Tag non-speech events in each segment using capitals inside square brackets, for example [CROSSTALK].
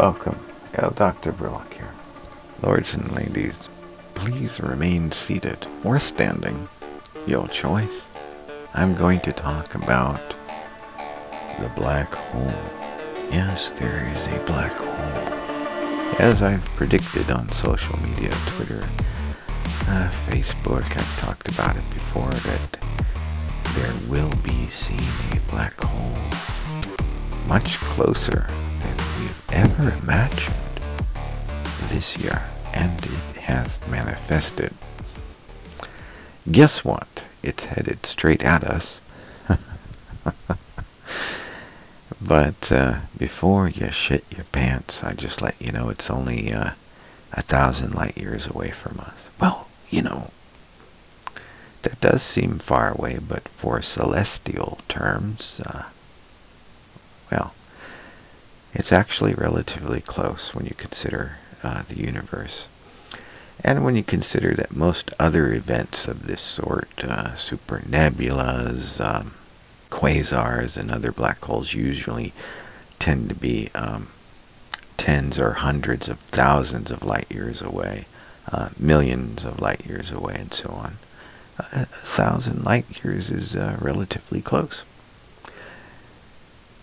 Welcome. L. Dr. Vrilock here. Lords and ladies, please remain seated or standing. Your choice. I'm going to talk about the black hole. Yes, there is a black hole. As I've predicted on social media, Twitter, uh, Facebook, I've talked about it before, that there will be seen a black hole much closer ever imagined this year, and it has manifested. Guess what? It's headed straight at us. [LAUGHS] but uh, before you shit your pants, I just let you know it's only uh, a thousand light years away from us. Well, you know, that does seem far away, but for celestial terms, uh, well, it's actually relatively close when you consider uh, the universe. And when you consider that most other events of this sort, uh, supernebulas, um, quasars, and other black holes usually tend to be um, tens or hundreds of thousands of light years away, uh, millions of light years away, and so on. A thousand light years is uh, relatively close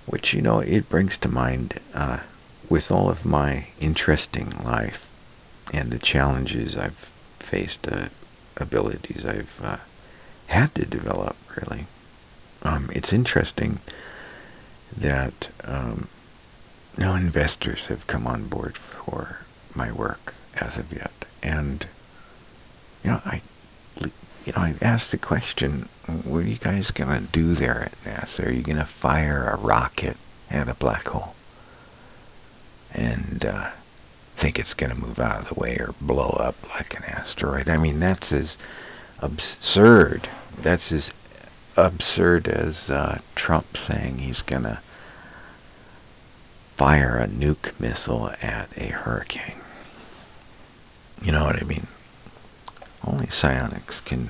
which you know it brings to mind uh, with all of my interesting life and the challenges I've faced, uh, abilities I've uh, had to develop. Really, um, it's interesting that um, no investors have come on board for my work as of yet, and you know I you know, I asked the question, what are you guys going to do there at NASA? Are you going to fire a rocket at a black hole? And uh, think it's going to move out of the way or blow up like an asteroid? I mean, that's as absurd. That's as absurd as uh, Trump saying he's going to fire a nuke missile at a hurricane. You know what I mean? Only psionics can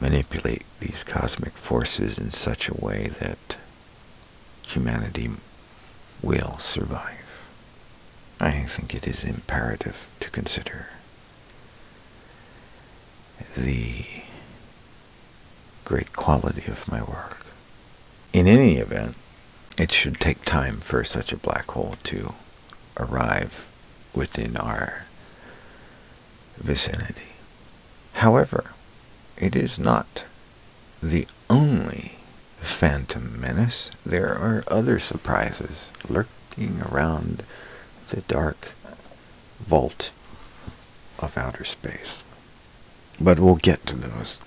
manipulate these cosmic forces in such a way that humanity will survive. I think it is imperative to consider the great quality of my work. In any event, it should take time for such a black hole to arrive within our vicinity. However, it is not the only phantom menace. There are other surprises lurking around the dark vault of outer space. But we'll get to those.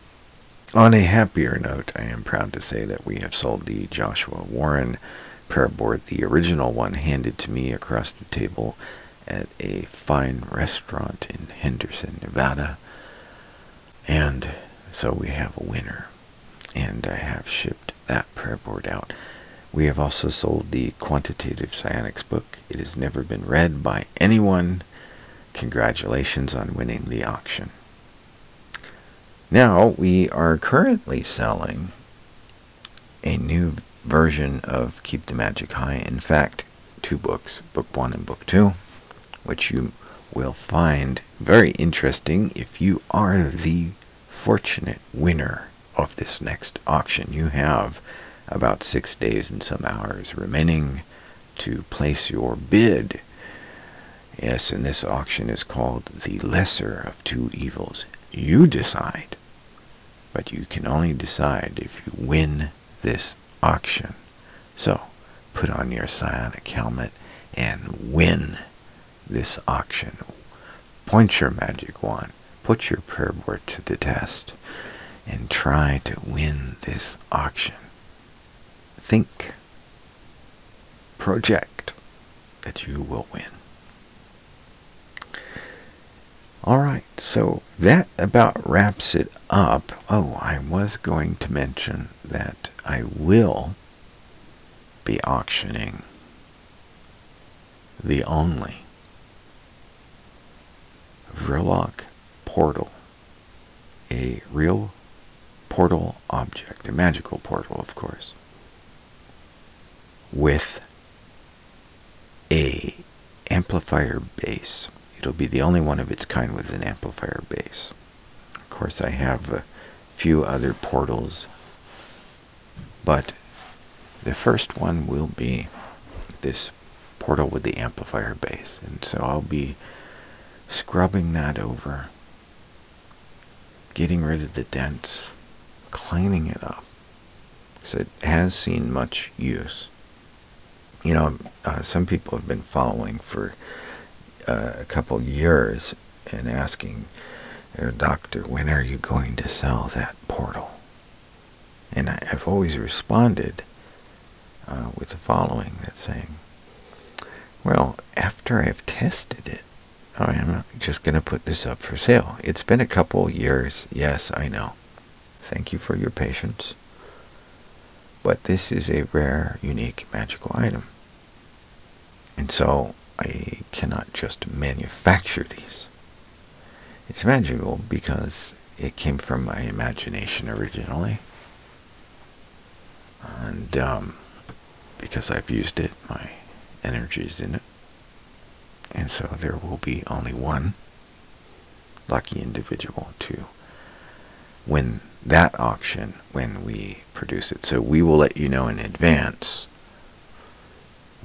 On a happier note, I am proud to say that we have sold the Joshua Warren prayer board, the original one handed to me across the table at a fine restaurant in Henderson, Nevada. And so we have a winner. And I have shipped that prayer board out. We have also sold the Quantitative Psionics book. It has never been read by anyone. Congratulations on winning the auction. Now, we are currently selling a new version of Keep the Magic High. In fact, two books, book one and book two which you will find very interesting if you are the fortunate winner of this next auction. You have about six days and some hours remaining to place your bid. Yes, and this auction is called the lesser of two evils. You decide. But you can only decide if you win this auction. So, put on your psionic helmet and win this auction. Point your magic wand, put your prayer board to the test, and try to win this auction. Think, project that you will win. Alright, so that about wraps it up. Oh, I was going to mention that I will be auctioning the only Vrilock portal, a real portal object, a magical portal, of course, with a amplifier base. It'll be the only one of its kind with an amplifier base. Of course, I have a few other portals, but the first one will be this portal with the amplifier base. And so I'll be scrubbing that over, getting rid of the dents, cleaning it up. Because it has seen much use. You know, uh, some people have been following for uh, a couple years and asking doctor, when are you going to sell that portal? And I, have always responded uh, with the following that's saying, well, after I've tested it, I'm just going to put this up for sale. It's been a couple years. Yes, I know. Thank you for your patience. But this is a rare, unique, magical item. And so I cannot just manufacture these. It's magical because it came from my imagination originally. And um, because I've used it, my energies in it. And so there will be only one lucky individual to win that auction when we produce it. So we will let you know in advance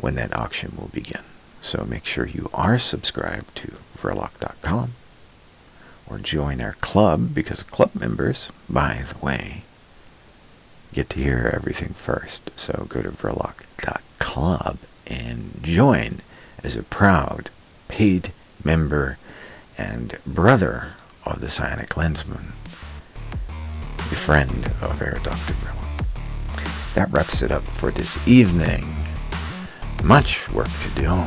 when that auction will begin. So make sure you are subscribed to Vrilock.com or join our club because club members, by the way, get to hear everything first. So go to Vrilock.club and join as a proud paid member and brother of the Psionic Lensman, the friend of Dr. Vrilock. That wraps it up for this evening. Much work to do,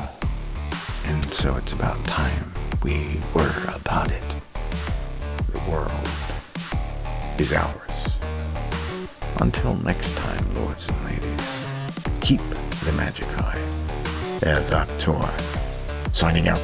and so it's about time we were about it. The world is ours. Until next time, lords and ladies, keep the magic high. Herr Doctor, signing out.